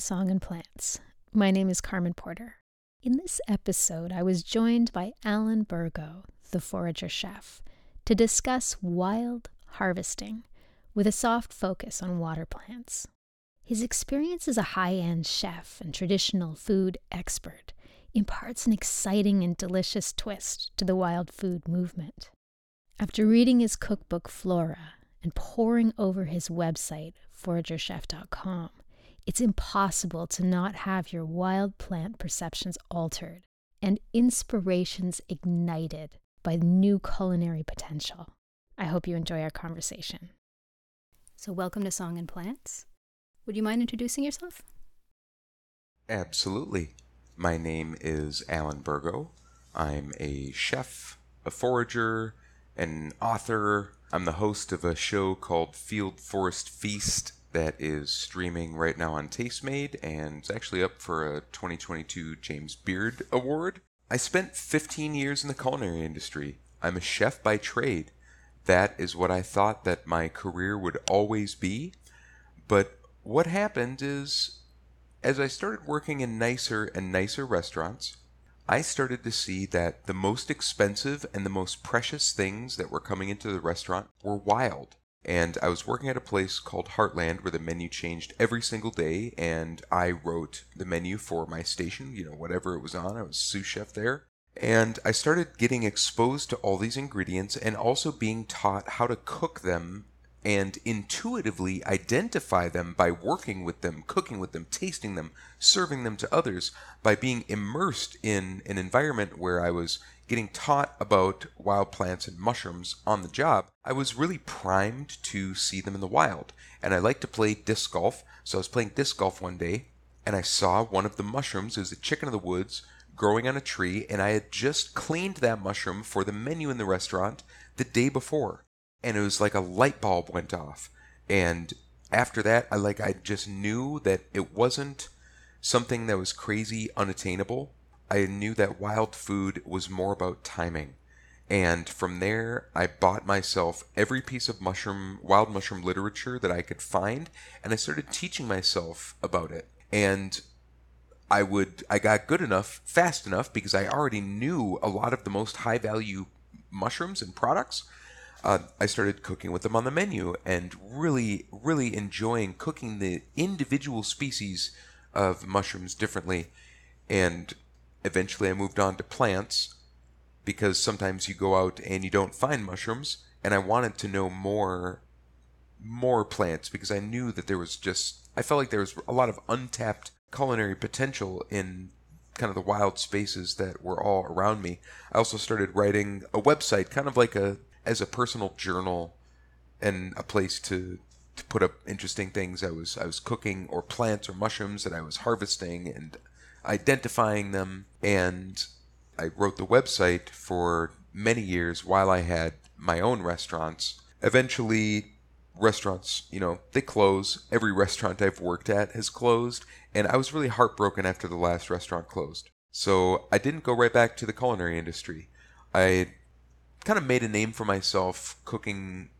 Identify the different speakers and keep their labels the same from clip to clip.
Speaker 1: Song and Plants. My name is Carmen Porter. In this episode, I was joined by Alan Bergo, the forager chef, to discuss wild harvesting with a soft focus on water plants. His experience as a high end chef and traditional food expert imparts an exciting and delicious twist to the wild food movement. After reading his cookbook Flora and poring over his website, foragerchef.com, it's impossible to not have your wild plant perceptions altered and inspirations ignited by new culinary potential. I hope you enjoy our conversation. So, welcome to Song and Plants. Would you mind introducing yourself?
Speaker 2: Absolutely. My name is Alan Bergo. I'm a chef, a forager, an author. I'm the host of a show called Field Forest Feast that is streaming right now on Tastemade and it's actually up for a 2022 James Beard Award. I spent 15 years in the culinary industry. I'm a chef by trade. That is what I thought that my career would always be. But what happened is as I started working in nicer and nicer restaurants, I started to see that the most expensive and the most precious things that were coming into the restaurant were wild. And I was working at a place called Heartland where the menu changed every single day, and I wrote the menu for my station, you know, whatever it was on. I was sous chef there. And I started getting exposed to all these ingredients and also being taught how to cook them and intuitively identify them by working with them, cooking with them, tasting them, serving them to others, by being immersed in an environment where I was getting taught about wild plants and mushrooms on the job, I was really primed to see them in the wild. And I like to play disc golf, so I was playing disc golf one day and I saw one of the mushrooms, it was a chicken of the woods, growing on a tree, and I had just cleaned that mushroom for the menu in the restaurant the day before. And it was like a light bulb went off. And after that, I like I just knew that it wasn't something that was crazy unattainable I knew that wild food was more about timing. And from there, I bought myself every piece of mushroom, wild mushroom literature that I could find, and I started teaching myself about it. And I would, I got good enough, fast enough, because I already knew a lot of the most high value mushrooms and products. Uh, I started cooking with them on the menu and really, really enjoying cooking the individual species of mushrooms differently. And Eventually, I moved on to plants because sometimes you go out and you don't find mushrooms, and I wanted to know more more plants because I knew that there was just I felt like there was a lot of untapped culinary potential in kind of the wild spaces that were all around me. I also started writing a website kind of like a as a personal journal and a place to to put up interesting things I was I was cooking or plants or mushrooms that I was harvesting and identifying them. And I wrote the website for many years while I had my own restaurants. Eventually, restaurants, you know, they close. Every restaurant I've worked at has closed. And I was really heartbroken after the last restaurant closed. So I didn't go right back to the culinary industry. I kind of made a name for myself cooking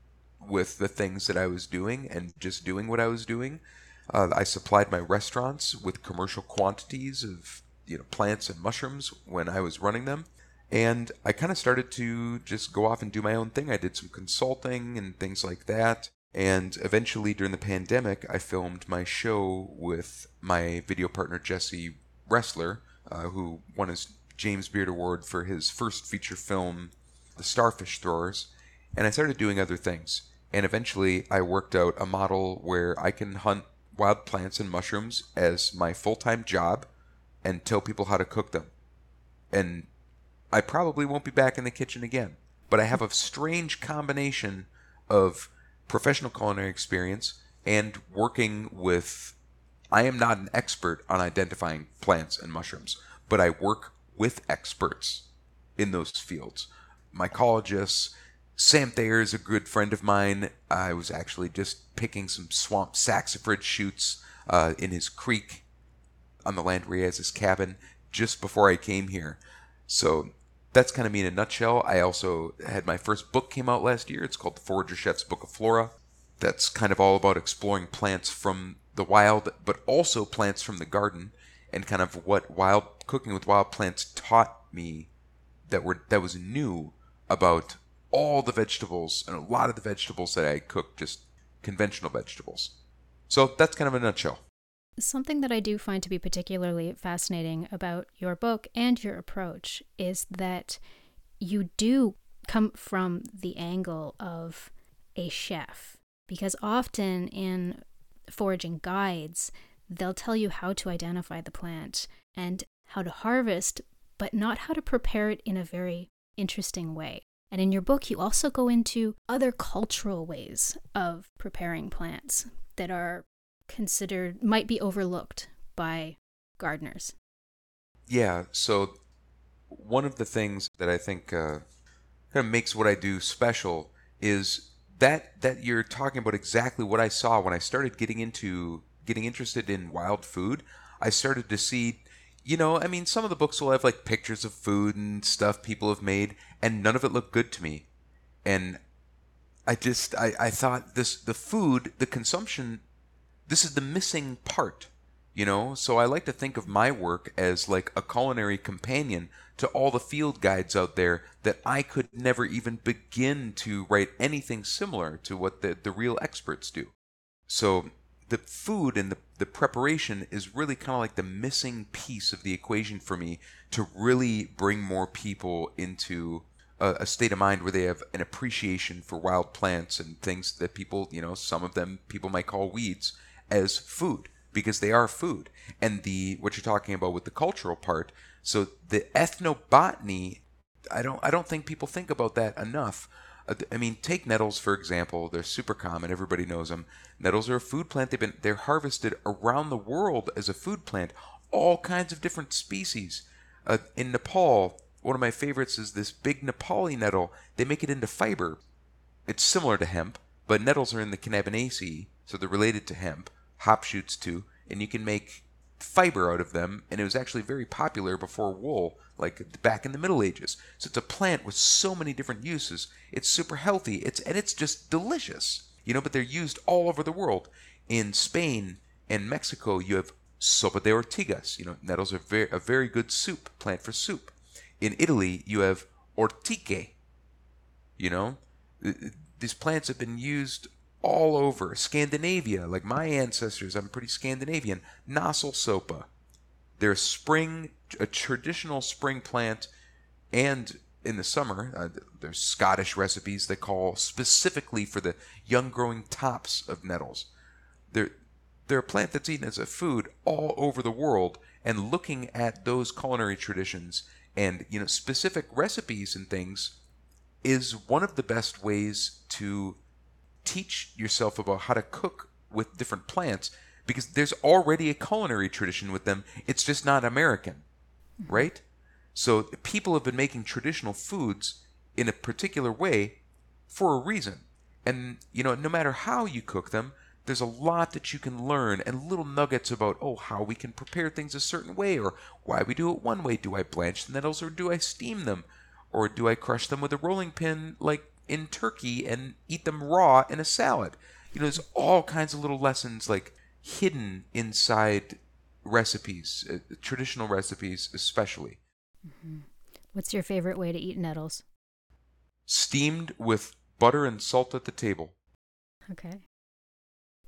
Speaker 2: with the things that I was doing and just doing what I was doing. Uh, I supplied my restaurants with commercial quantities of you know plants and mushrooms when I was running them, and I kind of started to just go off and do my own thing. I did some consulting and things like that. And eventually, during the pandemic, I filmed my show with my video partner Jesse Roesler, uh, who won his James Beard Award for his first feature film, The Starfish Throwers. And I started doing other things. And eventually, I worked out a model where I can hunt wild plants and mushrooms as my full time job and tell people how to cook them. And I probably won't be back in the kitchen again. But I have a strange combination of professional culinary experience and working with. I am not an expert on identifying plants and mushrooms, but I work with experts in those fields. Mycologists, Sam Thayer is a good friend of mine. I was actually just picking some swamp saxifrage shoots uh, in his creek on the land where he has his cabin just before I came here. So that's kind of me in a nutshell. I also had my first book came out last year. It's called The Forager Chef's Book of Flora. That's kind of all about exploring plants from the wild, but also plants from the garden, and kind of what wild cooking with wild plants taught me that were that was new about all the vegetables and a lot of the vegetables that I cook, just conventional vegetables. So that's kind of a nutshell.
Speaker 1: Something that I do find to be particularly fascinating about your book and your approach is that you do come from the angle of a chef. Because often in foraging guides, they'll tell you how to identify the plant and how to harvest, but not how to prepare it in a very interesting way. And in your book, you also go into other cultural ways of preparing plants that are considered, might be overlooked by gardeners.
Speaker 2: Yeah, so one of the things that I think uh, kind of makes what I do special is that that you're talking about exactly what I saw when I started getting into getting interested in wild food. I started to see you know, I mean, some of the books will have like pictures of food and stuff people have made, and none of it looked good to me. And I just, I, I thought this, the food, the consumption, this is the missing part, you know? So I like to think of my work as like a culinary companion to all the field guides out there that I could never even begin to write anything similar to what the, the real experts do. So the food and the, the preparation is really kind of like the missing piece of the equation for me to really bring more people into a, a, state of mind where they have an appreciation for wild plants and things that people, you know, some of them people might call weeds as food because they are food. And the what you're talking about with the cultural part, so the ethnobotany, I don't I don't think people think about that enough I mean, take nettles for example. They're super common. Everybody knows them. Nettles are a food plant. They've been they're harvested around the world as a food plant. All kinds of different species. Uh, in Nepal, one of my favorites is this big Nepali nettle. They make it into fiber. It's similar to hemp, but nettles are in the Cannabinaceae, so they're related to hemp. Hop shoots too, and you can make fiber out of them, and it was actually very popular before wool, like back in the Middle Ages. So it's a plant with so many different uses. It's super healthy. It's and it's just delicious, you know. But they're used all over the world. In Spain and Mexico, you have sopa de ortigas. You know, nettles are very, a very good soup plant for soup. In Italy, you have ortiche. You know, uh, uh, these plants have been used all over Scandinavia. Like my ancestors, I'm pretty Scandinavian. Nossel sopa. They're spring, a traditional spring plant, and in the summer, uh, there's Scottish recipes that call specifically for the young growing tops of nettles. They're, they're a plant that's eaten as a food all over the world, and looking at those culinary traditions and you know specific recipes and things is one of the best ways to teach yourself about how to cook with different plants because there's already a culinary tradition with them. It's just not American, mm-hmm. right? So people have been making traditional foods in a particular way for a reason. And, you know, no matter how you cook them, there's a lot that you can learn and little nuggets about, oh, how we can prepare things a certain way or why we do it one way. Do I blanch the nettles or do I steam them? Or do I crush them with a rolling pin like in Turkey and eat them raw in a salad. You know, there's all kinds of little lessons like hidden inside recipes, uh, traditional recipes especially.
Speaker 1: Mm-hmm. What's your favorite way to eat nettles?
Speaker 2: Steamed with butter and salt at the table.
Speaker 1: Okay.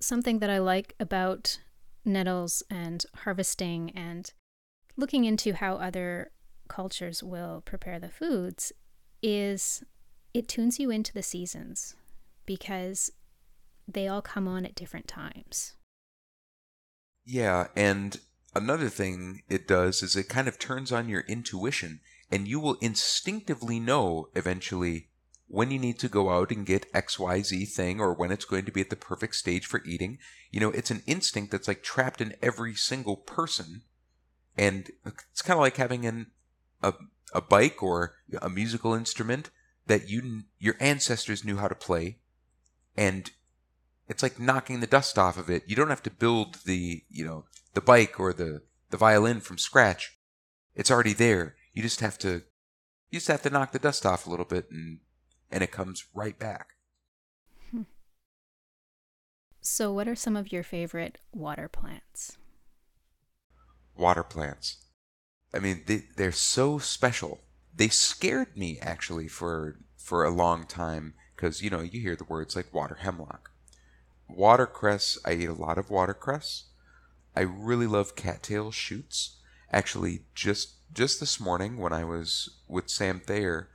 Speaker 1: Something that I like about nettles and harvesting and looking into how other cultures will prepare the foods is it tunes you into the seasons because they all come on at different times.
Speaker 2: Yeah, and another thing it does is it kind of turns on your intuition, and you will instinctively know eventually when you need to go out and get XYZ thing or when it's going to be at the perfect stage for eating. You know, it's an instinct that's like trapped in every single person. And it's kind of like having an, a, a bike or a musical instrument that you your ancestors knew how to play and it's like knocking the dust off of it you don't have to build the you know the bike or the the violin from scratch it's already there you just have to you just have to knock the dust off a little bit and and it comes right back
Speaker 1: hmm. So, what are some of your favorite water plants?
Speaker 2: Water plants. I mean, they, they're so special. They scared me actually for for a long time because you know you hear the words like water hemlock, watercress. I eat a lot of watercress. I really love cattail shoots. Actually, just just this morning when I was with Sam Thayer,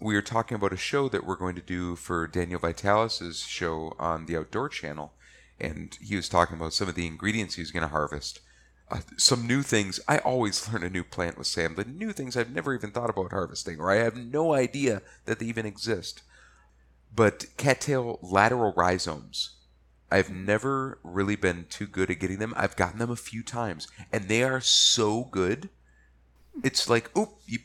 Speaker 2: we were talking about a show that we're going to do for Daniel Vitalis's show on the Outdoor Channel, and he was talking about some of the ingredients he was going to harvest. Uh, some new things. I always learn a new plant with Sam. The new things I've never even thought about harvesting, or I have no idea that they even exist. But cattail lateral rhizomes. I've never really been too good at getting them. I've gotten them a few times, and they are so good. It's like, oop, you,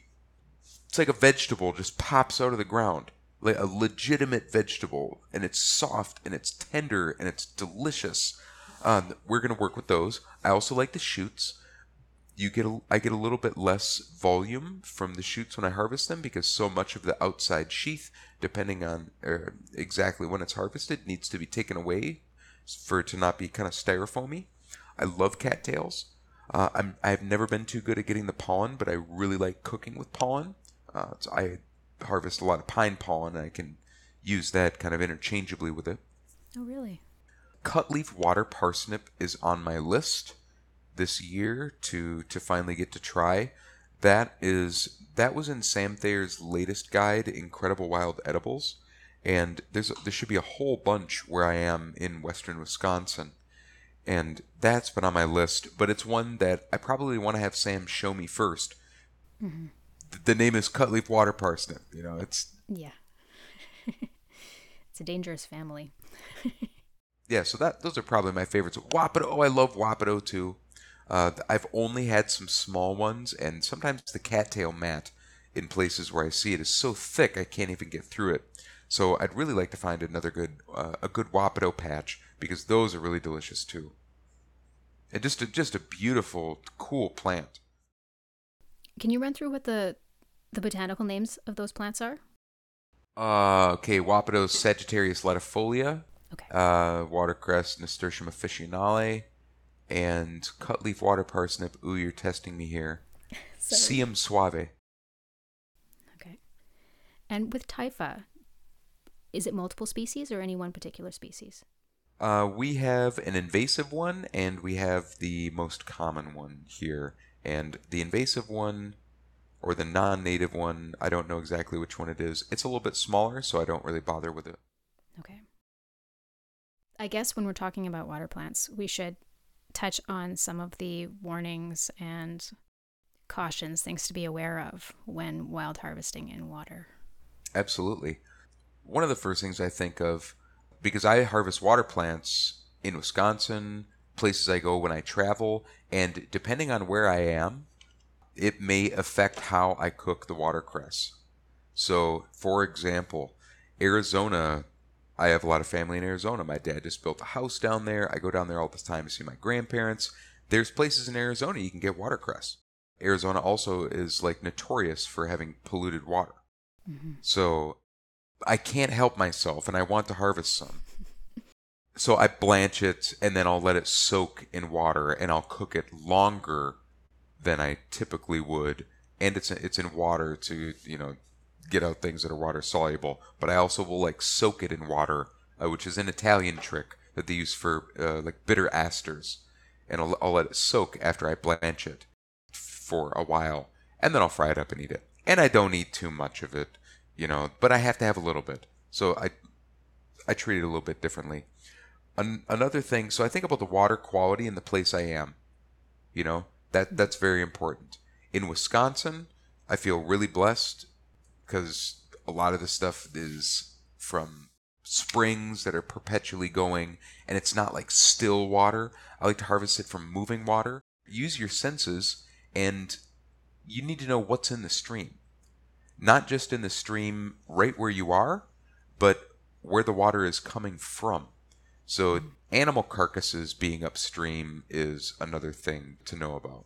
Speaker 2: it's like a vegetable just pops out of the ground, like a legitimate vegetable, and it's soft and it's tender and it's delicious. Um, we're gonna work with those. I also like the shoots. You get a, I get a little bit less volume from the shoots when I harvest them because so much of the outside sheath, depending on uh, exactly when it's harvested, needs to be taken away for it to not be kind of styrofoamy. I love cattails. Uh, I'm I've never been too good at getting the pollen, but I really like cooking with pollen. Uh, so I harvest a lot of pine pollen, and I can use that kind of interchangeably with it.
Speaker 1: Oh, really?
Speaker 2: Cutleaf water parsnip is on my list this year to to finally get to try. That is that was in Sam Thayer's latest guide, Incredible Wild Edibles, and there's there should be a whole bunch where I am in western Wisconsin, and that's been on my list. But it's one that I probably want to have Sam show me 1st
Speaker 1: Mm-hmm.
Speaker 2: The name is Cutleaf water parsnip. You know, it's
Speaker 1: Yeah. it's a dangerous family.
Speaker 2: yeah. So that those are probably my favorites. Wapato, oh, I love Wapato too. Uh, I've only had some small ones, and sometimes the cattail mat in places where I see it is so thick I can't even get through it. So I'd really like to find another good uh, a good Wapato patch because those are really delicious too. And just a, just a beautiful, cool plant.
Speaker 1: Can you run through what the the botanical names of those plants are?
Speaker 2: Uh, okay, Wapato Sagittaria latifolia,
Speaker 1: Okay.
Speaker 2: uh, watercress Nasturtium officinale, and cutleaf water parsnip. Ooh, you're testing me here. Sium suave.
Speaker 1: Okay. And with typha, is it multiple species or any one particular species?
Speaker 2: Uh, we have an invasive one, and we have the most common one here. And the invasive one, or the non-native one, I don't know exactly which one it is. It's a little bit smaller, so I don't really bother with it.
Speaker 1: Okay. I guess when we're talking about water plants, we should touch on some of the warnings and cautions, things to be aware of when wild harvesting in water.
Speaker 2: Absolutely. One of the first things I think of, because I harvest water plants in Wisconsin, places I go when I travel, and depending on where I am, it may affect how I cook the watercress. So, for example, Arizona, I have a lot of family in Arizona. My dad just built a house down there. I go down there all the time to see my grandparents. There's places in Arizona you can get watercress. Arizona also is like notorious for having polluted water. Mm-hmm. So I can't help myself and I want to harvest some. So I blanch it and then I'll let it soak in water and I'll cook it longer than I typically would. And it's it's in water to, you know, get out things that are water soluble. But I also will like soak it in water, uh, which is an Italian trick that they use for uh, like bitter asters. And I'll, I'll let it soak after I blanch it for a while, and then I'll fry it up and eat it. And I don't eat too much of it, you know, but I have to have a little bit. So I I treat it a little bit differently. An- another thing, so I think about the water quality in the place I am. You know, that that's very important. In Wisconsin, I feel really blessed because a lot of the stuff is from springs that are perpetually going and it's not like still water. I like to harvest it from moving water. Use your senses and you need to know what's in the stream. Not just in the stream right where you are, but where the water is coming from. So hmm. animal carcasses being upstream is another thing to know about.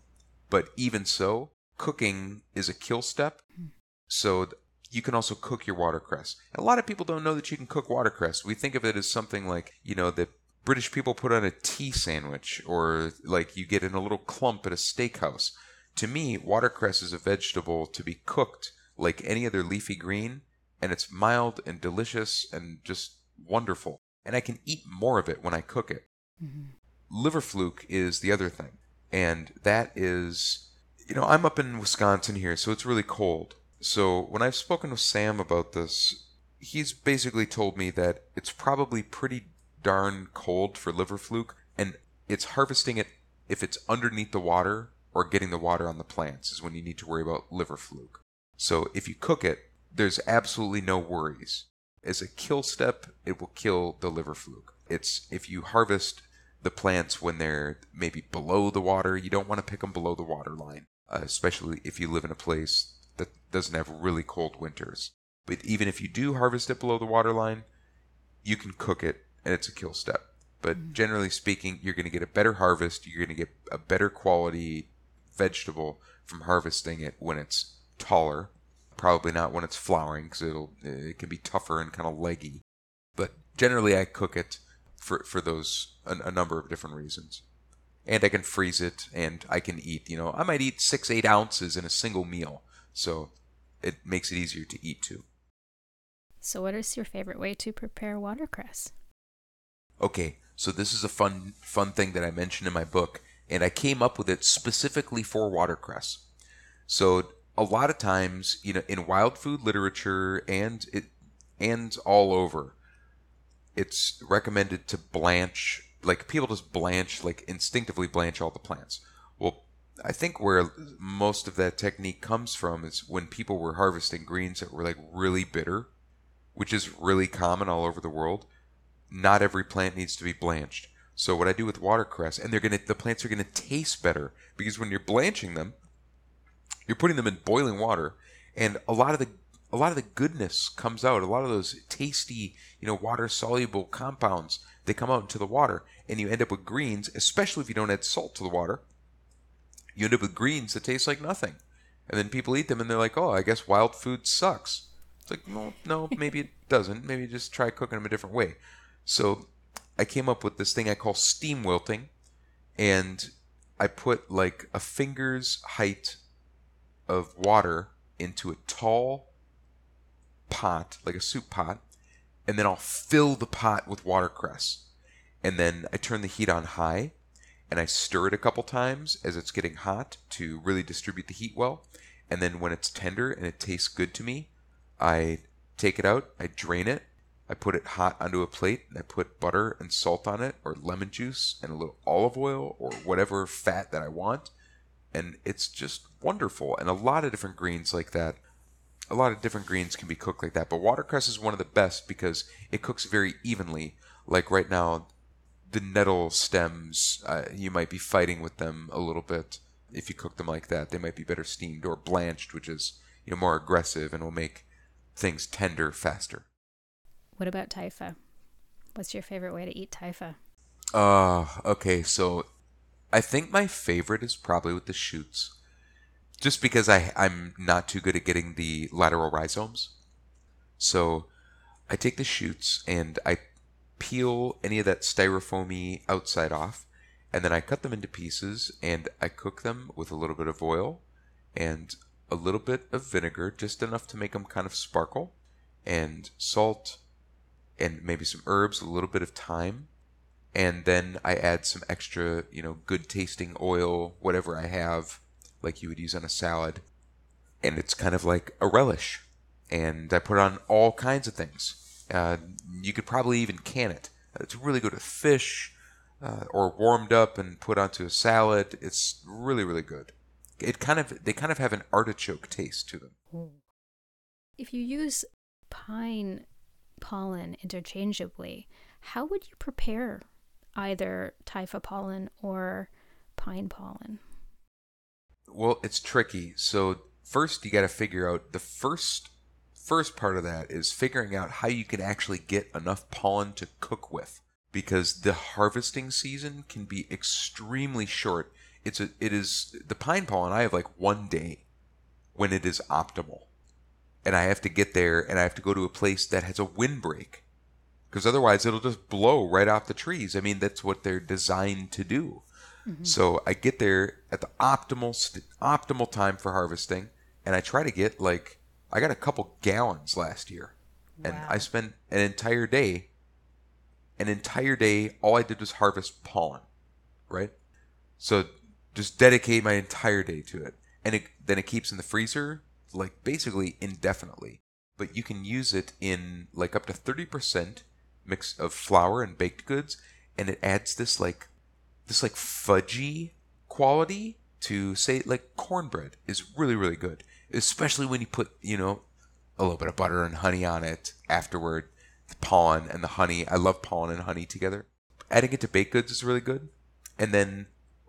Speaker 2: But even so, cooking is a kill step. Hmm. So th- you can also cook your watercress. A lot of people don't know that you can cook watercress. We think of it as something like, you know, that British people put on a tea sandwich or like you get in a little clump at a steakhouse. To me, watercress is a vegetable to be cooked like any other leafy green, and it's mild and delicious and just wonderful. And I can eat more of it when I cook it. Mm-hmm. Liver fluke is the other thing, and that is, you know, I'm up in Wisconsin here, so it's really cold. So when I've spoken with Sam about this, he's basically told me that it's probably pretty darn cold for liver fluke, and it's harvesting it if it's underneath the water or getting the water on the plants is when you need to worry about liver fluke. So if you cook it, there's absolutely no worries. As a kill step, it will kill the liver fluke. It's if you harvest the plants when they're maybe below the water, you don't want to pick them below the water line, uh, especially if you live in a place that doesn't have really cold winters. But even if you do harvest it below the water line, you can cook it and it's a kill step. But mm-hmm. generally speaking, you're going to get a better harvest. You're going to get a better quality vegetable from harvesting it when it's taller. Probably not when it's flowering because it'll it can be tougher and kind of leggy. But generally, I cook it for for those a, a number of different reasons. And I can freeze it, and I can eat. You know, I might eat six eight ounces in a single meal, so it makes it easier to eat too.
Speaker 1: So, what is your favorite way to prepare watercress?
Speaker 2: Okay, so this is a fun fun thing that I mentioned in my book, and I came up with it specifically for watercress. So a lot of times, you know, in wild food literature and it and all over, it's recommended to blanch like people just blanch like instinctively blanch all the plants. Well, I think where most of that technique comes from is when people were harvesting greens that were like really bitter, which is really common all over the world not every plant needs to be blanched. So what I do with watercress, and they're gonna the plants are gonna taste better because when you're blanching them, you're putting them in boiling water, and a lot of the a lot of the goodness comes out. A lot of those tasty, you know, water soluble compounds they come out into the water, and you end up with greens, especially if you don't add salt to the water. You end up with greens that taste like nothing, and then people eat them and they're like, "Oh, I guess wild food sucks." It's like, no, no, maybe it doesn't. Maybe just try cooking them a different way. So I came up with this thing I call steam wilting, and I put like a finger's height of water into a tall pot, like a soup pot, and then I'll fill the pot with watercress. And then I turn the heat on high and I stir it a couple times as it's getting hot to really distribute the heat well. And then when it's tender and it tastes good to me, I take it out, I drain it, I put it hot onto a plate and I put butter and salt on it, or lemon juice and a little olive oil, or whatever fat that I want. And it's just wonderful. And a lot of different greens like that. A lot of different greens can be cooked like that. But watercress is one of the best because it cooks very evenly. Like right now, the nettle stems, uh, you might be fighting with them a little bit if you cook them like that. They might be better steamed or blanched, which is you know more aggressive and will make things tender faster.
Speaker 1: What about typha? What's your favorite way to eat typha?
Speaker 2: Uh, okay, so I think my favorite is probably with the shoots. Just because I, I'm not too good at getting the lateral rhizomes. So I take the shoots and I peel any of that styrofoamy outside off, and then I cut them into pieces and I cook them with a little bit of oil and a little bit of vinegar, just enough to make them kind of sparkle, and salt, and maybe some herbs, a little bit of thyme, and then I add some extra, you know, good tasting oil, whatever I have, like you would use on a salad, and it's kind of like a relish. And I put on all kinds of things. Uh, you could probably even can it. It's really good with fish, uh, or warmed up and put onto a salad. It's really, really good. It kind of they kind of have an artichoke taste to them.
Speaker 1: If you use pine pollen interchangeably, how would you prepare either typha pollen or pine pollen?
Speaker 2: Well, it's tricky. So first you got to figure out the first first part of that is figuring out how you can actually get enough pollen to cook with because the harvesting season can be extremely short. It's a it is the pine pollen I have like one day when it is optimal and I have to get there and I have to go to a place that has a windbreak. because otherwise it'll just blow right off the trees. I mean, that's what they're designed to do. Mm-hmm. So I get there at the optimal st- optimal time for harvesting, and I try to get like I got a couple gallons last year, wow. and I spent an entire day. An entire day, all I did was harvest pollen, right? So just dedicate my entire day to it, and it, then it keeps in the freezer like basically indefinitely. But you can use it in like up to thirty percent mix of flour and baked goods, and it adds this like this like fudgy quality to say like cornbread is really really good, especially when you put you know a little bit of butter and honey on it afterward. The pollen and the honey, I love pollen and honey together. Adding it to baked goods is really good. And then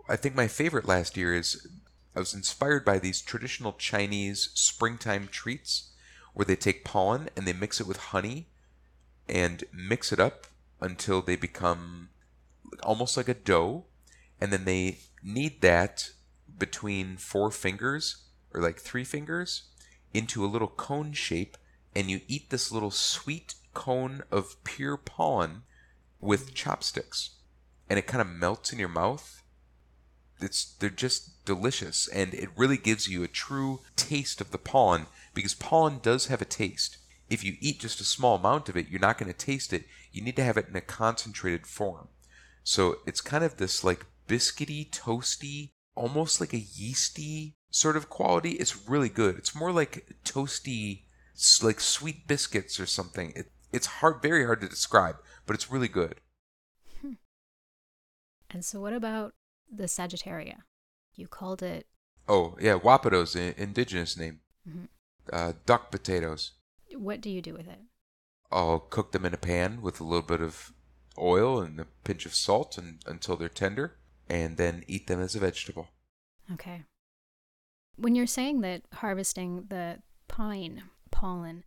Speaker 2: I think my favorite last year is I was inspired by these traditional Chinese springtime treats where they take pollen and they mix it with honey and mix it up until they become almost like a dough. And then they knead that between four fingers or like three fingers into a little cone shape. And you eat this little sweet cone of pure pollen with chopsticks. And it kind of melts in your mouth. It's they're just delicious and it really gives you a true taste of the pollen because pollen does have a taste if you eat just a small amount of it, you're not going to taste it. You need to have it in a concentrated form. So it's kind of this like biscuity, toasty, almost like a yeasty sort of quality. It's really good. It's more like toasty, like sweet biscuits or something. It, it's hard, very hard to describe, but it's really good.
Speaker 1: Hmm. And so, what about the Sagittaria? You called it.
Speaker 2: Oh yeah, Wapatos, indigenous name. Mm-hmm. Uh, duck potatoes.
Speaker 1: What do you do with it?
Speaker 2: I'll cook them in a pan with a little bit of oil and a pinch of salt and, until they're tender, and then eat them as a vegetable.
Speaker 1: Okay. When you're saying that harvesting the pine pollen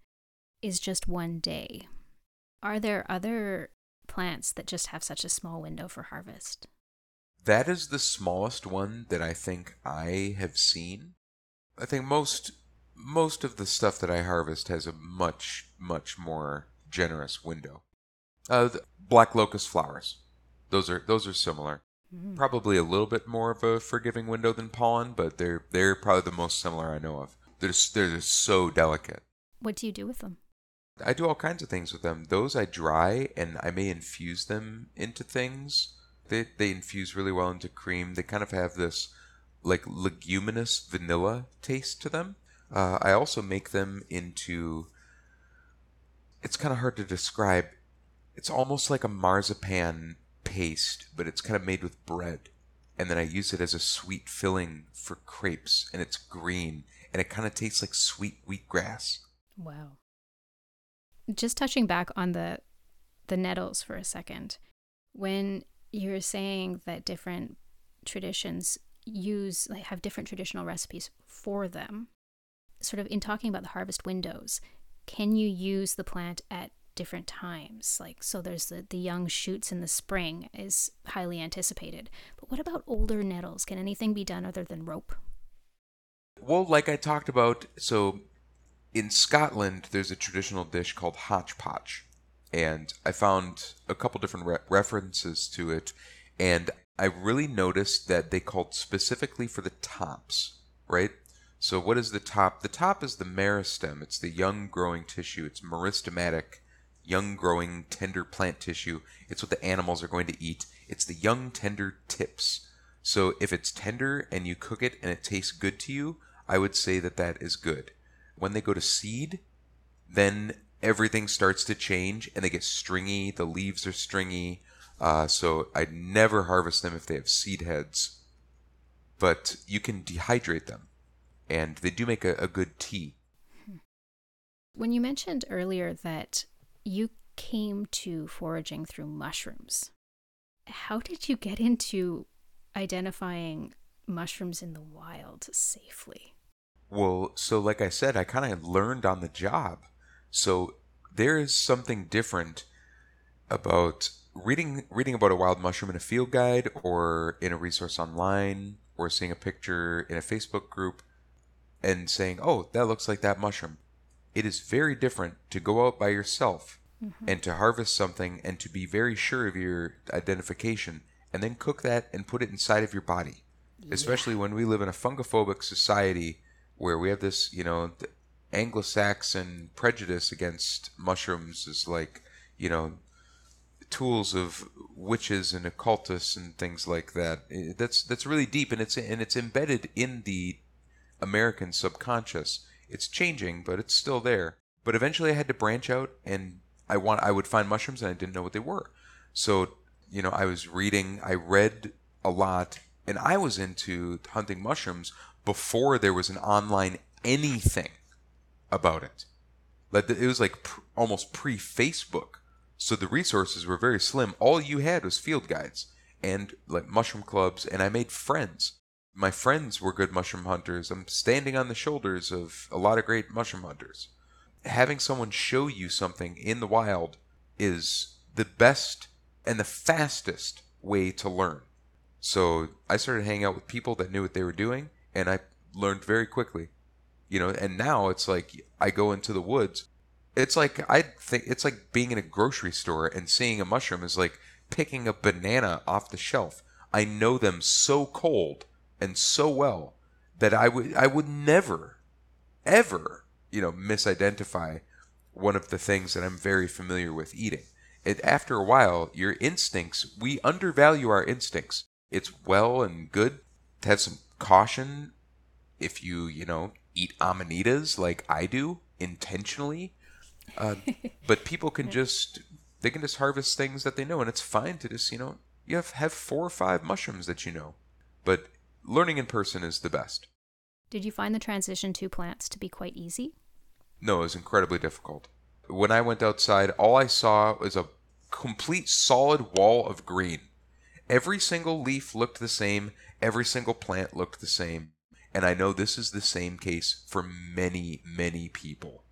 Speaker 1: is just one day, are there other plants that just have such a small window for harvest?
Speaker 2: That is the smallest one that I think I have seen. I think most most of the stuff that I harvest has a much, much more generous window. Uh, black locust flowers, those are those are similar. Mm-hmm. Probably a little bit more of a forgiving window than pollen, but they're they're probably the most similar I know of. They're just, they're just so delicate.
Speaker 1: What do you do with them?
Speaker 2: I do all kinds of things with them. Those I dry and I may infuse them into things. They they infuse really well into cream. They kind of have this like leguminous vanilla taste to them. Uh, I also make them into. It's kind of hard to describe. It's almost like a marzipan paste, but it's kind of made with bread. And then I use it as a sweet filling for crepes, and it's green, and it kind of tastes like sweet wheatgrass.
Speaker 1: Wow. Just touching back on the the nettles for a second. When you're saying that different traditions use like have different traditional recipes for them, sort of in talking about the harvest windows, can you use the plant at different times? Like, so there's the, the young shoots in the spring is highly anticipated. But what about older nettles? Can anything be done other than rope?
Speaker 2: Well, like I talked about, so in Scotland, there's a traditional dish called hodgepodge. And I found a couple different re- references to it. And I really noticed that they called specifically for the tops, right? So what is the top? The top is the meristem. It's the young growing tissue. It's meristematic, young growing tender plant tissue. It's what the animals are going to eat. It's the young tender tips. So if it's tender and you cook it and it tastes good to you, I would say that that is good. When they go to seed, then everything starts to change and they get stringy. The leaves are stringy. Uh, so I'd never harvest them if they have seed heads. But you can dehydrate them and they do make a, a good tea.
Speaker 1: When you mentioned earlier that you came to foraging through mushrooms, how did you get into identifying mushrooms in the wild safely?
Speaker 2: Well, so like I said, I kind of learned on the job. So there is something different about reading reading about a wild mushroom in a field guide or in a resource online or seeing a picture in a Facebook group and saying, oh, that looks like that mushroom. It is very different to go out by yourself mm-hmm. and to harvest something and to be very sure of your identification and then cook that and put it inside of your body. Yeah. Especially when we live in a fungophobic society where we have this, you know, Anglo-Saxon prejudice against mushrooms is like, you know, tools of witches and occultists and things like that. That's that's really deep and it's and it's embedded in the American subconscious. It's changing, but it's still there. But eventually, I had to branch out, and I want I would find mushrooms, and I didn't know what they were. So you know, I was reading, I read a lot, and I was into hunting mushrooms before there was an online anything about it. Like it was like pr- almost pre Facebook, so the resources were very slim. All you had was field guides and like mushroom clubs, and I made friends my friends were good mushroom hunters. I'm standing on the shoulders of a lot of great mushroom hunters. Having someone show you something in the wild is the best and the fastest way to learn. So I started hanging out with people that knew what they were doing, and I learned very quickly. You know, and now it's like I go into the woods. It's like I think it's like being in a grocery store and seeing a mushroom is like picking a banana off the shelf. I know them so cold and so well that I would I would never ever you know misidentify one of the things that I'm very familiar with eating. It, after a while, your instincts we undervalue our instincts. It's well and good to have some caution if you you know eat amanitas like I do intentionally. Uh, but people can just they can just harvest things that they know, and it's fine to just you know you have have four or five mushrooms that you know. But learning in person is the best.
Speaker 1: Did you find the transition to plants to be quite easy?
Speaker 2: No, it was incredibly difficult. When I went outside, all I saw was a complete solid wall of green. Every single leaf looked the same, every single plant looked the same. And I know this is the same case for many, many people.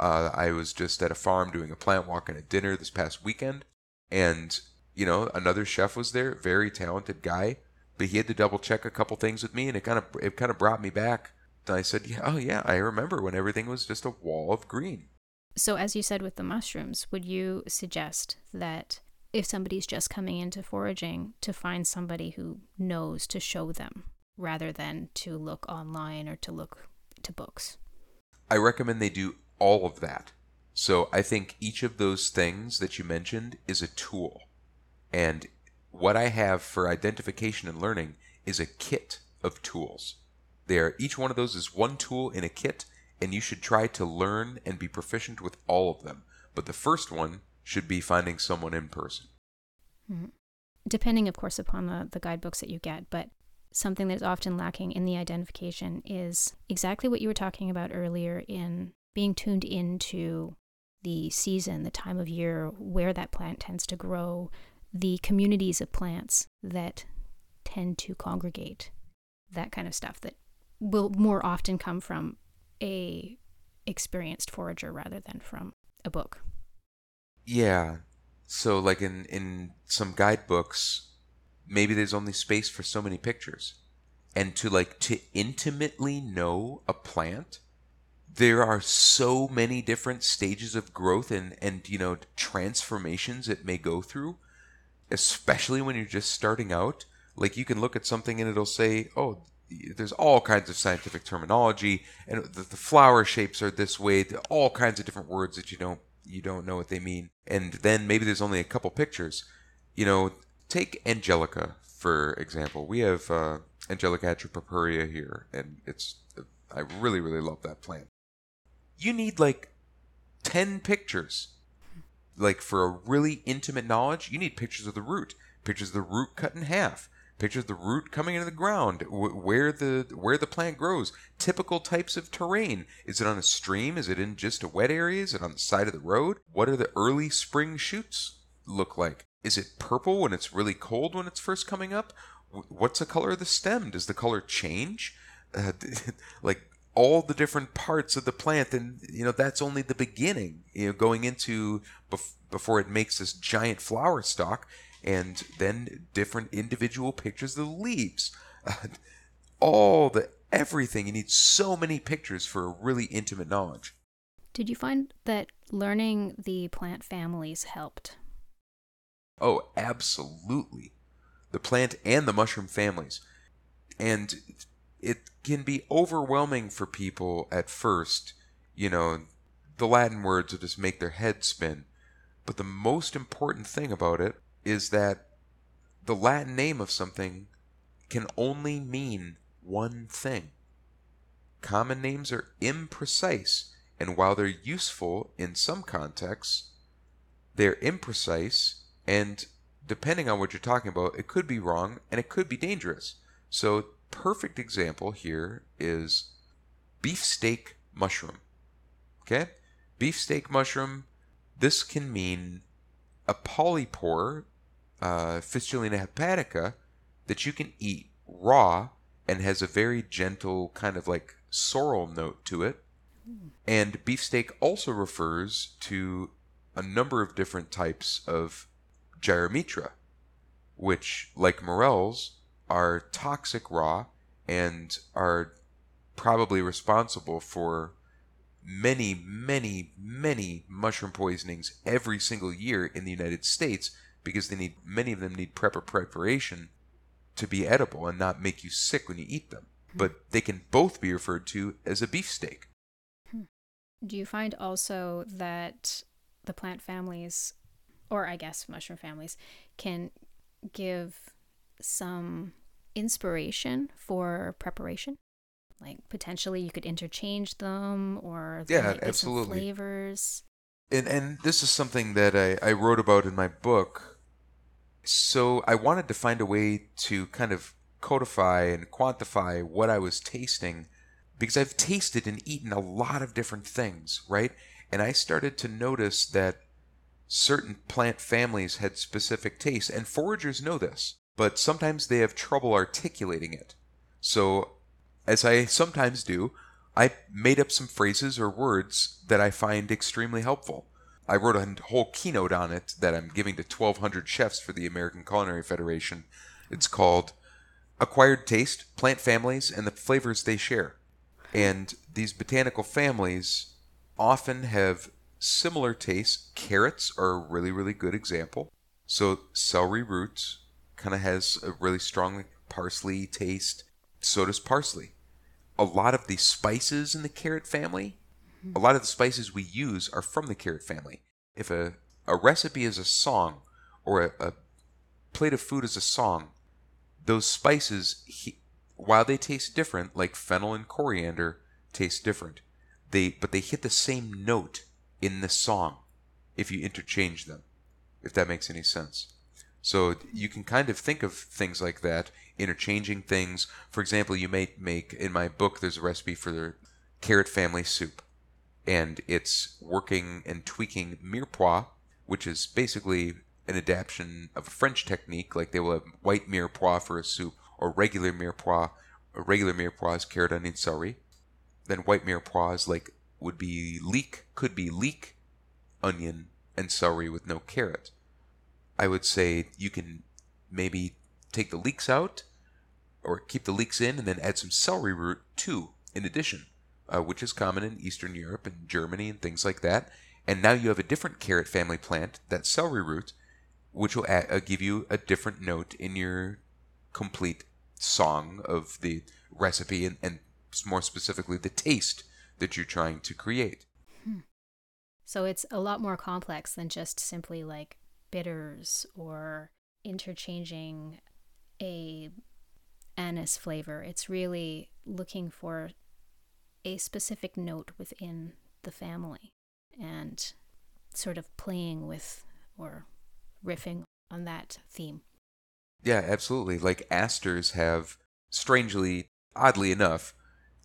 Speaker 2: Uh, I was just at a farm doing a plant walk and a dinner this past weekend, and you know another chef was there, very talented guy, but he had to double check a couple things with me, and it kind of it kind of brought me back. And I said, "Yeah, oh yeah, I remember when everything was just a wall of green."
Speaker 1: So, as you said with the mushrooms, would you suggest that if somebody's just coming into foraging, to find somebody who knows to show them rather than to look online or to look to books?
Speaker 2: I recommend they do all of that. So, I think each of those things that you mentioned is a tool. And what I have for identification and learning is a kit of tools. There, each one of those is one tool in a kit, and you should try to learn and be proficient with all of them. But the first one should be finding someone in person.
Speaker 1: Mm-hmm. Depending, of course, upon the, the guidebooks that you get, but something that is often lacking in the identification is exactly what you were talking about earlier in being tuned into the season, the time of year, where that plant tends to grow, the communities of plants that tend to congregate, that kind of stuff that will more often come from a experienced forager rather than from a book.
Speaker 2: Yeah. So like in in some guidebooks, maybe there's only space for so many pictures. And to like to intimately know a plant, there are so many different stages of growth and and you know transformations it may go through especially when you're just starting out. Like you can look at something and it'll say, "Oh, there's all kinds of scientific terminology, and the, the flower shapes are this way." All kinds of different words that you don't you don't know what they mean. And then maybe there's only a couple pictures. You know, take Angelica for example. We have uh, Angelica atropurpurea here, and it's I really really love that plant. You need like ten pictures like for a really intimate knowledge, you need pictures of the root, pictures of the root cut in half, pictures of the root coming into the ground, where the where the plant grows, typical types of terrain. Is it on a stream? Is it in just a wet area? Is it on the side of the road? What are the early spring shoots look like? Is it purple when it's really cold when it's first coming up? What's the color of the stem? Does the color change? Uh, like all the different parts of the plant and you know that's only the beginning you know going into bef- before it makes this giant flower stalk and then different individual pictures of the leaves uh, all the everything you need so many pictures for a really intimate knowledge
Speaker 1: Did you find that learning the plant families helped?
Speaker 2: Oh, absolutely. The plant and the mushroom families. And it can be overwhelming for people at first. You know, the Latin words will just make their head spin. But the most important thing about it is that the Latin name of something can only mean one thing. Common names are imprecise, and while they're useful in some contexts, they're imprecise, and depending on what you're talking about, it could be wrong and it could be dangerous. So, perfect example here is beefsteak mushroom. Okay? Beefsteak mushroom, this can mean a polypore, uh, Fistulina hepatica, that you can eat raw and has a very gentle kind of like sorrel note to it. And beefsteak also refers to a number of different types of Gyromitra, which, like morels, are toxic raw and are probably responsible for many, many, many mushroom poisonings every single year in the United States because they need many of them need prep preparation to be edible and not make you sick when you eat them. Hmm. But they can both be referred to as a beefsteak.
Speaker 1: Hmm. Do you find also that the plant families, or I guess mushroom families, can give some inspiration for preparation? Like potentially you could interchange them or
Speaker 2: yeah, absolutely
Speaker 1: flavors.
Speaker 2: And and this is something that I, I wrote about in my book. So I wanted to find a way to kind of codify and quantify what I was tasting because I've tasted and eaten a lot of different things, right? And I started to notice that certain plant families had specific tastes, and foragers know this, but sometimes they have trouble articulating it. So as I sometimes do, I made up some phrases or words that I find extremely helpful. I wrote a whole keynote on it that I'm giving to 1,200 chefs for the American Culinary Federation. It's called Acquired Taste, Plant Families, and the Flavors They Share. And these botanical families often have similar tastes. Carrots are a really, really good example. So, celery roots kind of has a really strong parsley taste. So does parsley a lot of the spices in the carrot family, a lot of the spices we use are from the carrot family. If a, a recipe is a song or a, a plate of food is a song, those spices, he, while they taste different, like fennel and coriander taste different, they but they hit the same note in the song if you interchange them, if that makes any sense. So you can kind of think of things like that interchanging things. For example, you may make in my book there's a recipe for the carrot family soup, and it's working and tweaking mirepoix, which is basically an adaptation of a French technique. Like they will have white mirepoix for a soup, or regular mirepoix. A regular mirepoix is carrot, onion, celery. Then white mirepoix is like would be leek, could be leek, onion, and celery with no carrot. I would say you can maybe take the leeks out or keep the leeks in and then add some celery root too, in addition, uh, which is common in Eastern Europe and Germany and things like that. And now you have a different carrot family plant, that celery root, which will add, uh, give you a different note in your complete song of the recipe and, and more specifically the taste that you're trying to create. Hmm.
Speaker 1: So it's a lot more complex than just simply like bitters or interchanging a anise flavor. It's really looking for a specific note within the family and sort of playing with or riffing on that theme.
Speaker 2: Yeah, absolutely. Like asters have, strangely, oddly enough,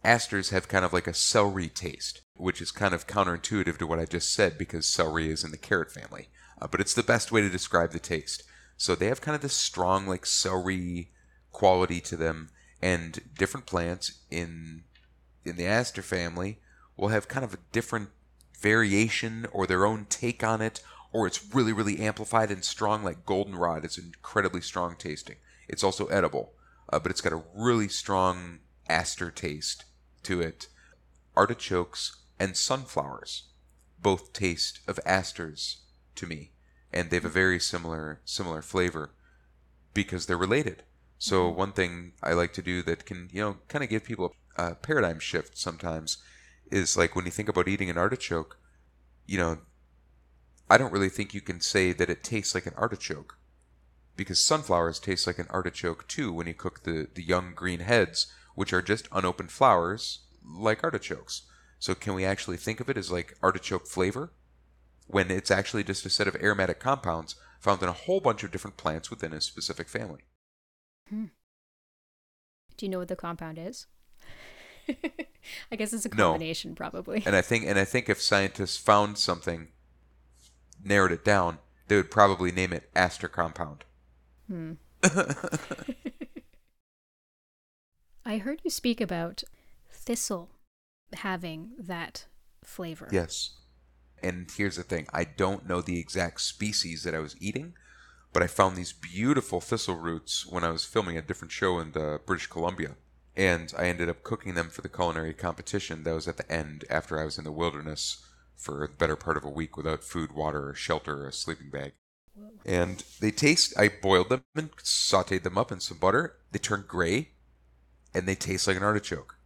Speaker 2: asters have kind of like a celery taste, which is kind of counterintuitive to what I just said because celery is in the carrot family. Uh, but it's the best way to describe the taste. So they have kind of this strong, like celery quality to them, and different plants in in the aster family will have kind of a different variation or their own take on it, or it's really really amplified and strong. Like goldenrod It's incredibly strong tasting. It's also edible, uh, but it's got a really strong aster taste to it. Artichokes and sunflowers both taste of asters to me, and they have a very similar similar flavor because they're related. So mm-hmm. one thing I like to do that can you know kind of give people a paradigm shift sometimes is like when you think about eating an artichoke, you know, I don't really think you can say that it tastes like an artichoke because sunflowers taste like an artichoke too when you cook the, the young green heads, which are just unopened flowers like artichokes. So can we actually think of it as like artichoke flavor when it's actually just a set of aromatic compounds found in a whole bunch of different plants within a specific family?
Speaker 1: Hmm. Do you know what the compound is? I guess it's a
Speaker 2: No.
Speaker 1: combination, probably.
Speaker 2: And I think and I think if scientists found something, narrowed it down, they would probably name it aster compound.
Speaker 1: Hmm. I heard you speak about thistle having that flavor.
Speaker 2: Yes. And here's the thing I don't know the exact species that I was eating, but I found these beautiful thistle roots when I was filming a different show in uh, British Columbia. And I ended up cooking them for the culinary competition that was at the end after I was in the wilderness for the better part of a week without food, water, or shelter, or a sleeping bag. And they taste, I boiled them and sauteed them up in some butter. They turn gray and they taste like an artichoke.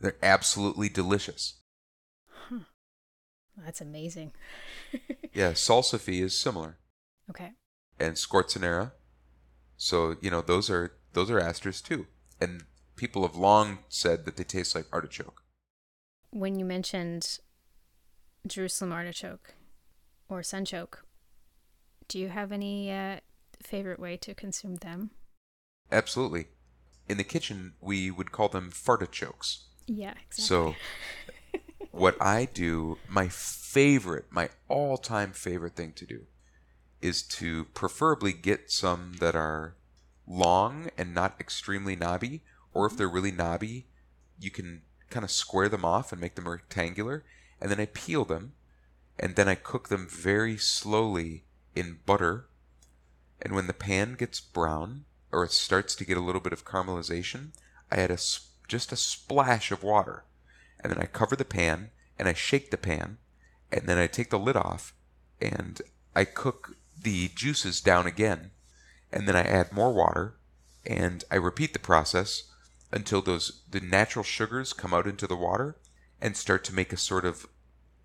Speaker 2: They're absolutely delicious.
Speaker 1: That's amazing.
Speaker 2: Yeah, salsify is similar.
Speaker 1: Okay.
Speaker 2: and Scorzonera. So you know those are those are asters too, and people have long said that they taste like artichoke.
Speaker 1: When you mentioned Jerusalem artichoke or sunchoke, do you have any uh, favorite way to consume them?
Speaker 2: Absolutely. In the kitchen, we would call them fartichokes.
Speaker 1: Yeah, exactly.
Speaker 2: So, what I do, my favorite, my all-time favorite thing to do, is to preferably get some that are long and not extremely knobby, or if mm-hmm. they're really knobby, you can kind of square them off and make them rectangular, and then I peel them, and then I cook them very slowly in butter. And when the pan gets brown or it starts to get a little bit of caramelization, I add a just a splash of water, and then I cover the pan and I shake the pan, and then I take the lid off and I cook the juices down again, and then I add more water, and I repeat the process until those the natural sugars come out into the water and start to make a sort of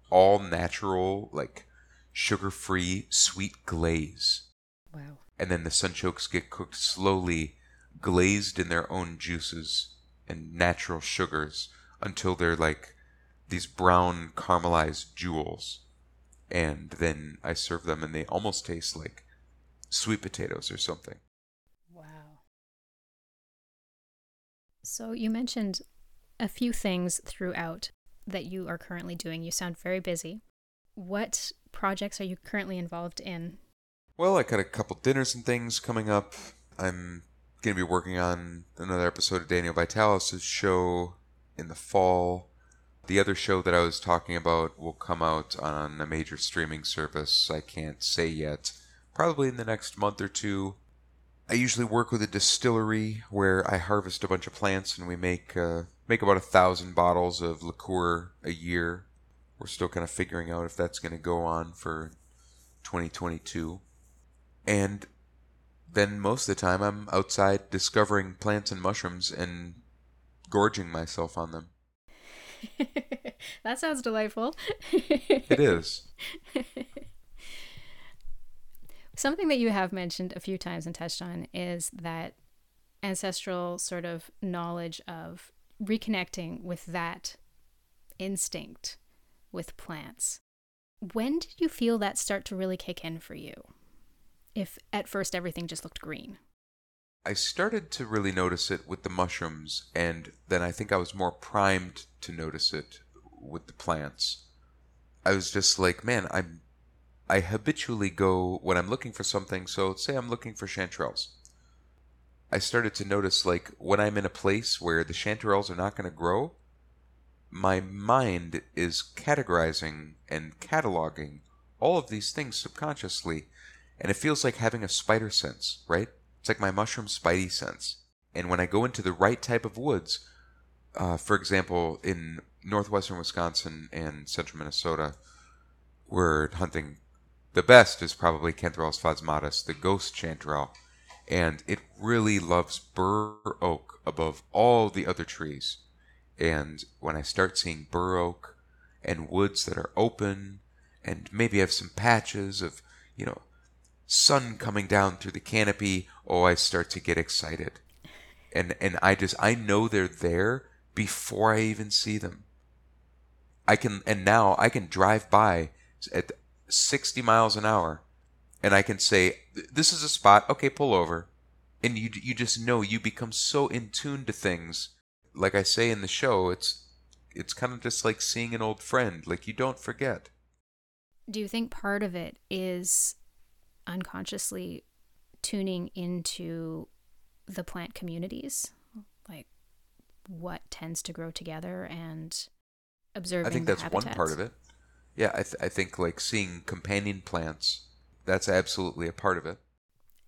Speaker 2: all natural like sugar-free sweet glaze
Speaker 1: wow.
Speaker 2: and then the sunchokes get cooked slowly, glazed in their own juices and natural sugars until they're like these brown caramelized jewels. And then I serve them, and they almost taste like sweet potatoes or something.
Speaker 1: Wow. So you mentioned a few things throughout that you are currently doing. You sound very busy. What projects are you currently involved in?
Speaker 2: Well, I got a couple dinners and things coming up. I'm going to be working on another episode of Daniel Vitalis' show in the fall. The other show that I was talking about will come out on a major streaming service. I can't say yet. Probably in the next month or two. I usually work with a distillery where I harvest a bunch of plants and we make uh, make about a thousand bottles of liqueur a year. We're still kind of figuring out if that's going to go on for 2022. And then most of the time I'm outside discovering plants and mushrooms and gorging myself on them.
Speaker 1: that sounds delightful.
Speaker 2: It is.
Speaker 1: Something that you have mentioned a few times and touched on is that ancestral sort of knowledge of reconnecting with that instinct with plants. When did you feel that start to really kick in for you? If at first everything just looked green.
Speaker 2: I started to really notice it with the mushrooms, and then I think I was more primed to notice it with the plants. I was just like, man, I'm. I habitually go when I'm looking for something. So, say I'm looking for chanterelles. I started to notice, like, when I'm in a place where the chanterelles are not going to grow, my mind is categorizing and cataloging all of these things subconsciously, and it feels like having a spider sense, right? It's like my mushroom spidey sense. And when I go into the right type of woods, uh, for example, in northwestern Wisconsin and central Minnesota, we're hunting. The best is probably Cantharellus phasmatus, the ghost chanterelle, and it really loves bur oak above all the other trees. And when I start seeing bur oak and woods that are open, and maybe have some patches of, you know, sun coming down through the canopy, oh, I start to get excited. And and I just I know they're there before I even see them. I can and now I can drive by at 60 miles an hour and I can say this is a spot, okay, pull over. And you you just know you become so in tune to things. Like I say in the show, it's it's kind of just like seeing an old friend, like you don't forget.
Speaker 1: Do you think part of it is unconsciously tuning into the plant communities, like what tends to grow together and observing.
Speaker 2: I think that's one part of it. Yeah, I, th- I think like seeing companion plants, that's absolutely a part of it.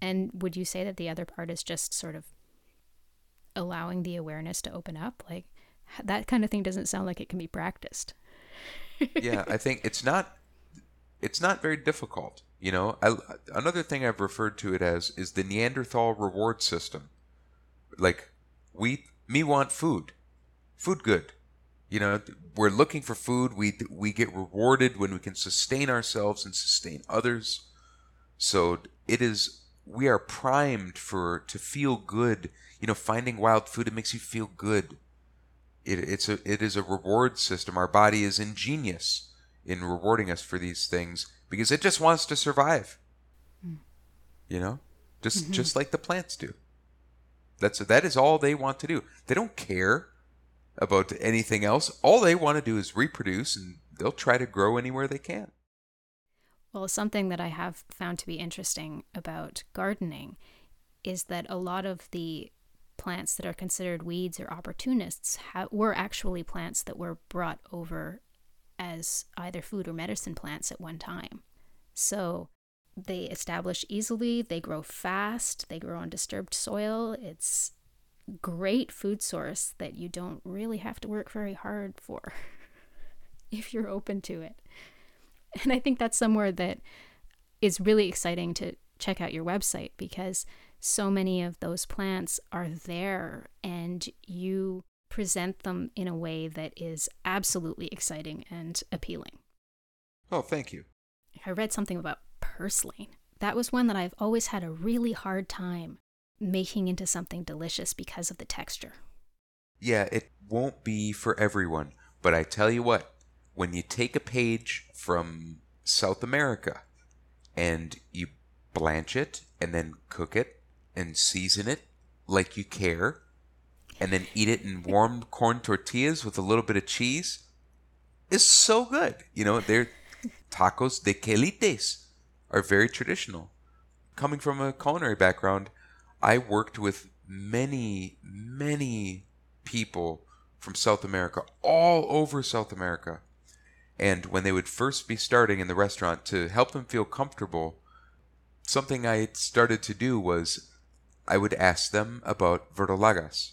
Speaker 1: And would you say that the other part is just sort of allowing the awareness to open up? Like that kind of thing doesn't sound like it can be practiced.
Speaker 2: yeah, I think it's not it's not very difficult. You know, I, another thing I've referred to it as is the Neanderthal reward system. Like, we, me want food, food good. You know, we're looking for food. We we get rewarded when we can sustain ourselves and sustain others. So it is we are primed for to feel good. You know, finding wild food it makes you feel good. It, it's a it is a reward system. Our body is ingenious in rewarding us for these things because it just wants to survive. Mm. You know, just mm-hmm. just like the plants do. That's that is all they want to do. They don't care about anything else. All they want to do is reproduce, and they'll try to grow anywhere they can.
Speaker 1: Well, something that I have found to be interesting about gardening is that a lot of the plants that are considered weeds or opportunists ha- were actually plants that were brought over as either food or medicine plants at one time. So they establish easily, they grow fast, they grow on disturbed soil. It's great food source that you don't really have to work very hard for if you're open to it. And I think that's somewhere that is really exciting to check out your website because so many of those plants are there and you present them in a way that is absolutely exciting and appealing.
Speaker 2: Oh, thank you.
Speaker 1: I read something about purslane. That was one that I've always had a really hard time making into something delicious because of the texture.
Speaker 2: Yeah, it won't be for everyone, but I tell you what, when you take a page from South America and you blanch it and then cook it and season it like you care and then eat it in warm corn tortillas with a little bit of cheese is so good. You know, they're tacos de quelites are very traditional. Coming from a culinary background, I worked with many, many people from South America, all over South America. And when they would first be starting in the restaurant, to help them feel comfortable, something I started to do was I would ask them about verdolagas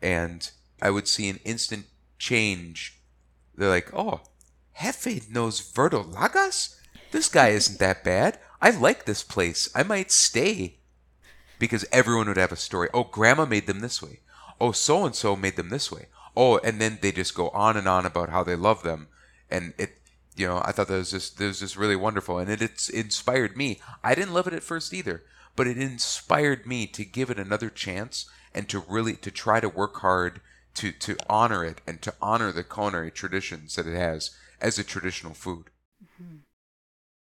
Speaker 2: and I would see an instant change. They're like, "Oh, Jefe knows verdolagas. This guy isn't that bad. I like this place. I might stay." Because everyone would have a story. Oh, grandma made them this way. Oh, so and so made them this way. Oh, and then they just go on and on about how they love them, and it, you know, I thought that was just that was just really wonderful, and it it's inspired me. I didn't love it at first either, but it inspired me to give it another chance and to really to try to work hard to to honor it and to honor the culinary traditions that it has as a traditional food. Mm-hmm.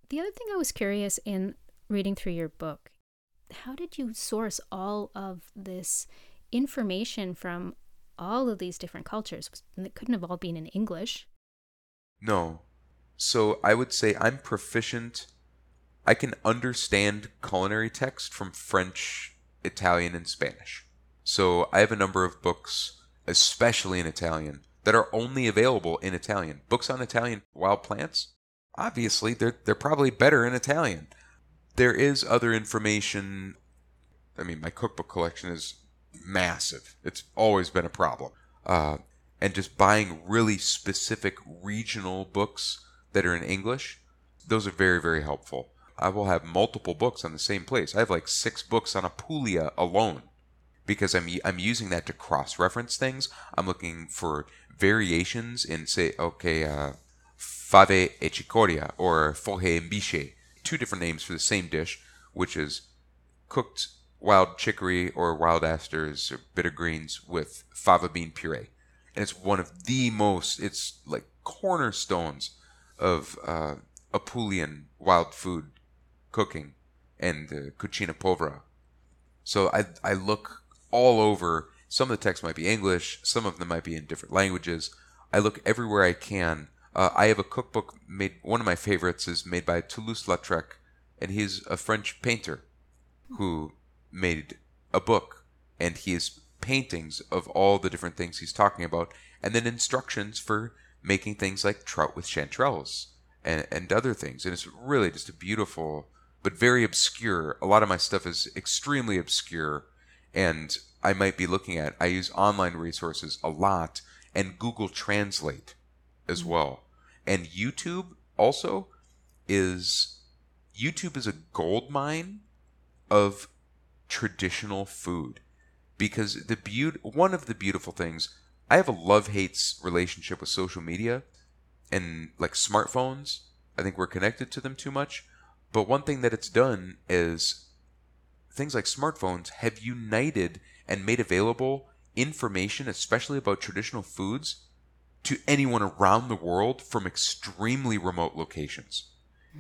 Speaker 1: The other thing I was curious in reading through your book, how did you source all of this information from all of these different cultures? It couldn't have all been in English.
Speaker 2: No. So I would say I'm proficient. I can understand culinary text from French, Italian, and Spanish. So I have a number of books, especially in Italian, that are only available in Italian. Books on Italian wild plants, obviously they're they're probably better in Italian. There is other information. I mean, my cookbook collection is massive. It's always been a problem. Uh, and just buying really specific regional books that are in English. those are very very helpful. I will have multiple books on the same place. I have like six books on Apulia alone because I'm I'm using that to cross reference things. I'm looking for variations in say okay uh, fave e cicoria or foje en biche, two different names for the same dish, which is cooked wild chicory or wild asters or bitter greens with fava bean puree, and it's one of the most it's like cornerstones of uh, Apulian wild food cooking and uh, cucina povera. So I I look all over. Some of the text might be English, some of them might be in different languages. I look everywhere I can. Uh, I have a cookbook made. One of my favorites is made by Toulouse-Lautrec, and he's a French painter who made a book, and he has paintings of all the different things he's talking about, and then instructions for making things like trout with chanterelles and, and other things. And it's really just a beautiful, but very obscure. A lot of my stuff is extremely obscure, and I might be looking at. I use online resources a lot and Google Translate as mm-hmm. well. And YouTube also is YouTube is a gold mine of traditional food because the beauty one of the beautiful things I have a love hates relationship with social media and like smartphones. I think we're connected to them too much. But one thing that it's done is things like smartphones have united and made available information, especially about traditional foods, to anyone around the world from extremely remote locations.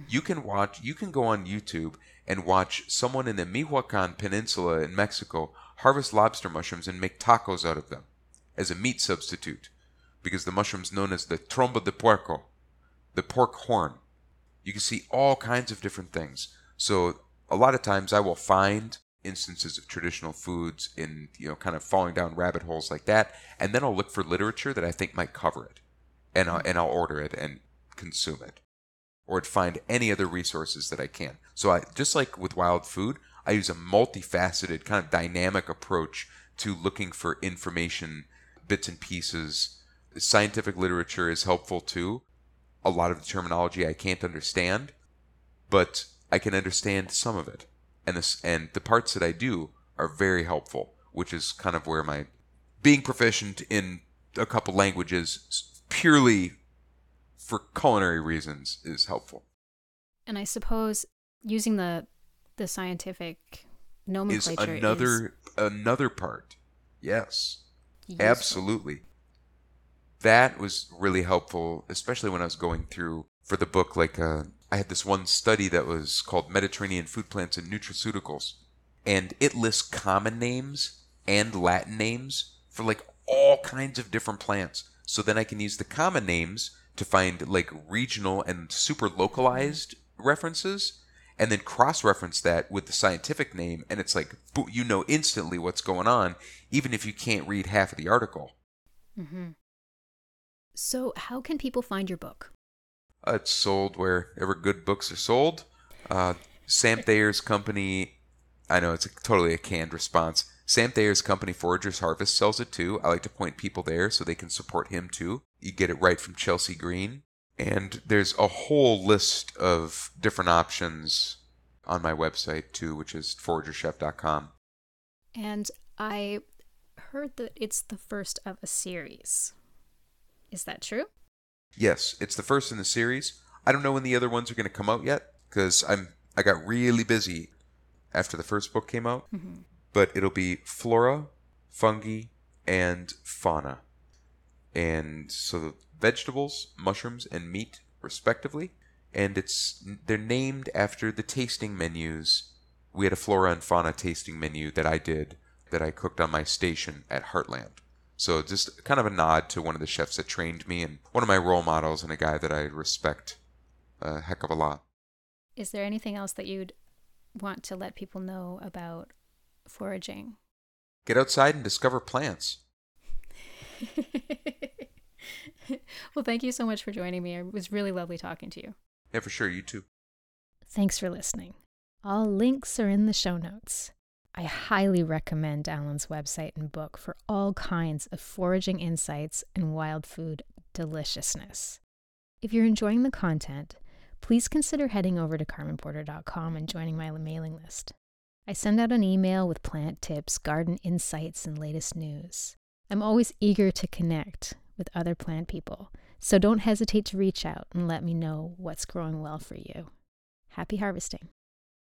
Speaker 2: You can watch, you can go on YouTube and watch someone in the Michoacan Peninsula in Mexico harvest lobster mushrooms and make tacos out of them as a meat substitute because the mushroom's known as the trompa de puerco, the pork horn. You can see all kinds of different things. So a lot of times I will find instances of traditional foods in you know kind of falling down rabbit holes like that, and then I'll look for literature that I think might cover it, and I'll, and I'll order it and consume it, or find any other resources that I can. So I just like with wild food, I use a multifaceted kind of dynamic approach to looking for information, bits and pieces. Scientific literature is helpful too. A lot of the terminology I can't understand, but I can understand some of it and this and the parts that I do are very helpful, which is kind of where my being proficient in a couple languages purely for culinary reasons is helpful.
Speaker 1: And I suppose using the the scientific nomenclature
Speaker 2: is another is another part. Yes. Useful. Absolutely. That was really helpful, especially when I was going through for the book like uh, I had this one study that was called Mediterranean Food Plants and Nutraceuticals, and it lists common names and Latin names for like all kinds of different plants. So then I can use the common names to find like regional and super localized references and then cross reference that with the scientific name and it's like you know instantly what's going on even if you can't read half of the article
Speaker 1: mm-hmm. so how can people find your book
Speaker 2: it's sold wherever good books are sold. Uh, Sam Thayer's company, I know it's a, totally a canned response. Sam Thayer's company, Foragers Harvest, sells it too. I like to point people there so they can support him too. You get it right from Chelsea Green. And there's a whole list of different options on my website too, which is foragerchef.com.
Speaker 1: And I heard that it's the first of a series. Is that true?
Speaker 2: Yes, it's the first in the series. I don't know when the other ones are going to come out yet because I'm I got really busy after the first book came out. Mm-hmm. But it'll be flora, fungi, and fauna, and so the vegetables, mushrooms, and meat respectively. And it's they're named after the tasting menus. We had a flora and fauna tasting menu that I did that I cooked on my station at Heartland. So just kind of a nod to one of the chefs that trained me and one of my role models and a guy that I respect a heck of a lot.
Speaker 1: Is there anything else that you'd want to let people know about foraging?
Speaker 2: Get outside and discover plants.
Speaker 1: well, thank you so much for joining me. It was really lovely talking to you.
Speaker 2: Yeah, for sure. You too.
Speaker 1: Thanks for listening. All links are in the show notes. I highly recommend Alan's website and book for all kinds of foraging insights and wild food deliciousness. If you're enjoying the content, please consider heading over to carmenporter.com and joining my mailing list. I send out an email with plant tips, garden insights, and latest news. I'm always eager to connect with other plant people, so don't hesitate to reach out and let me know what's growing well for you. Happy harvesting.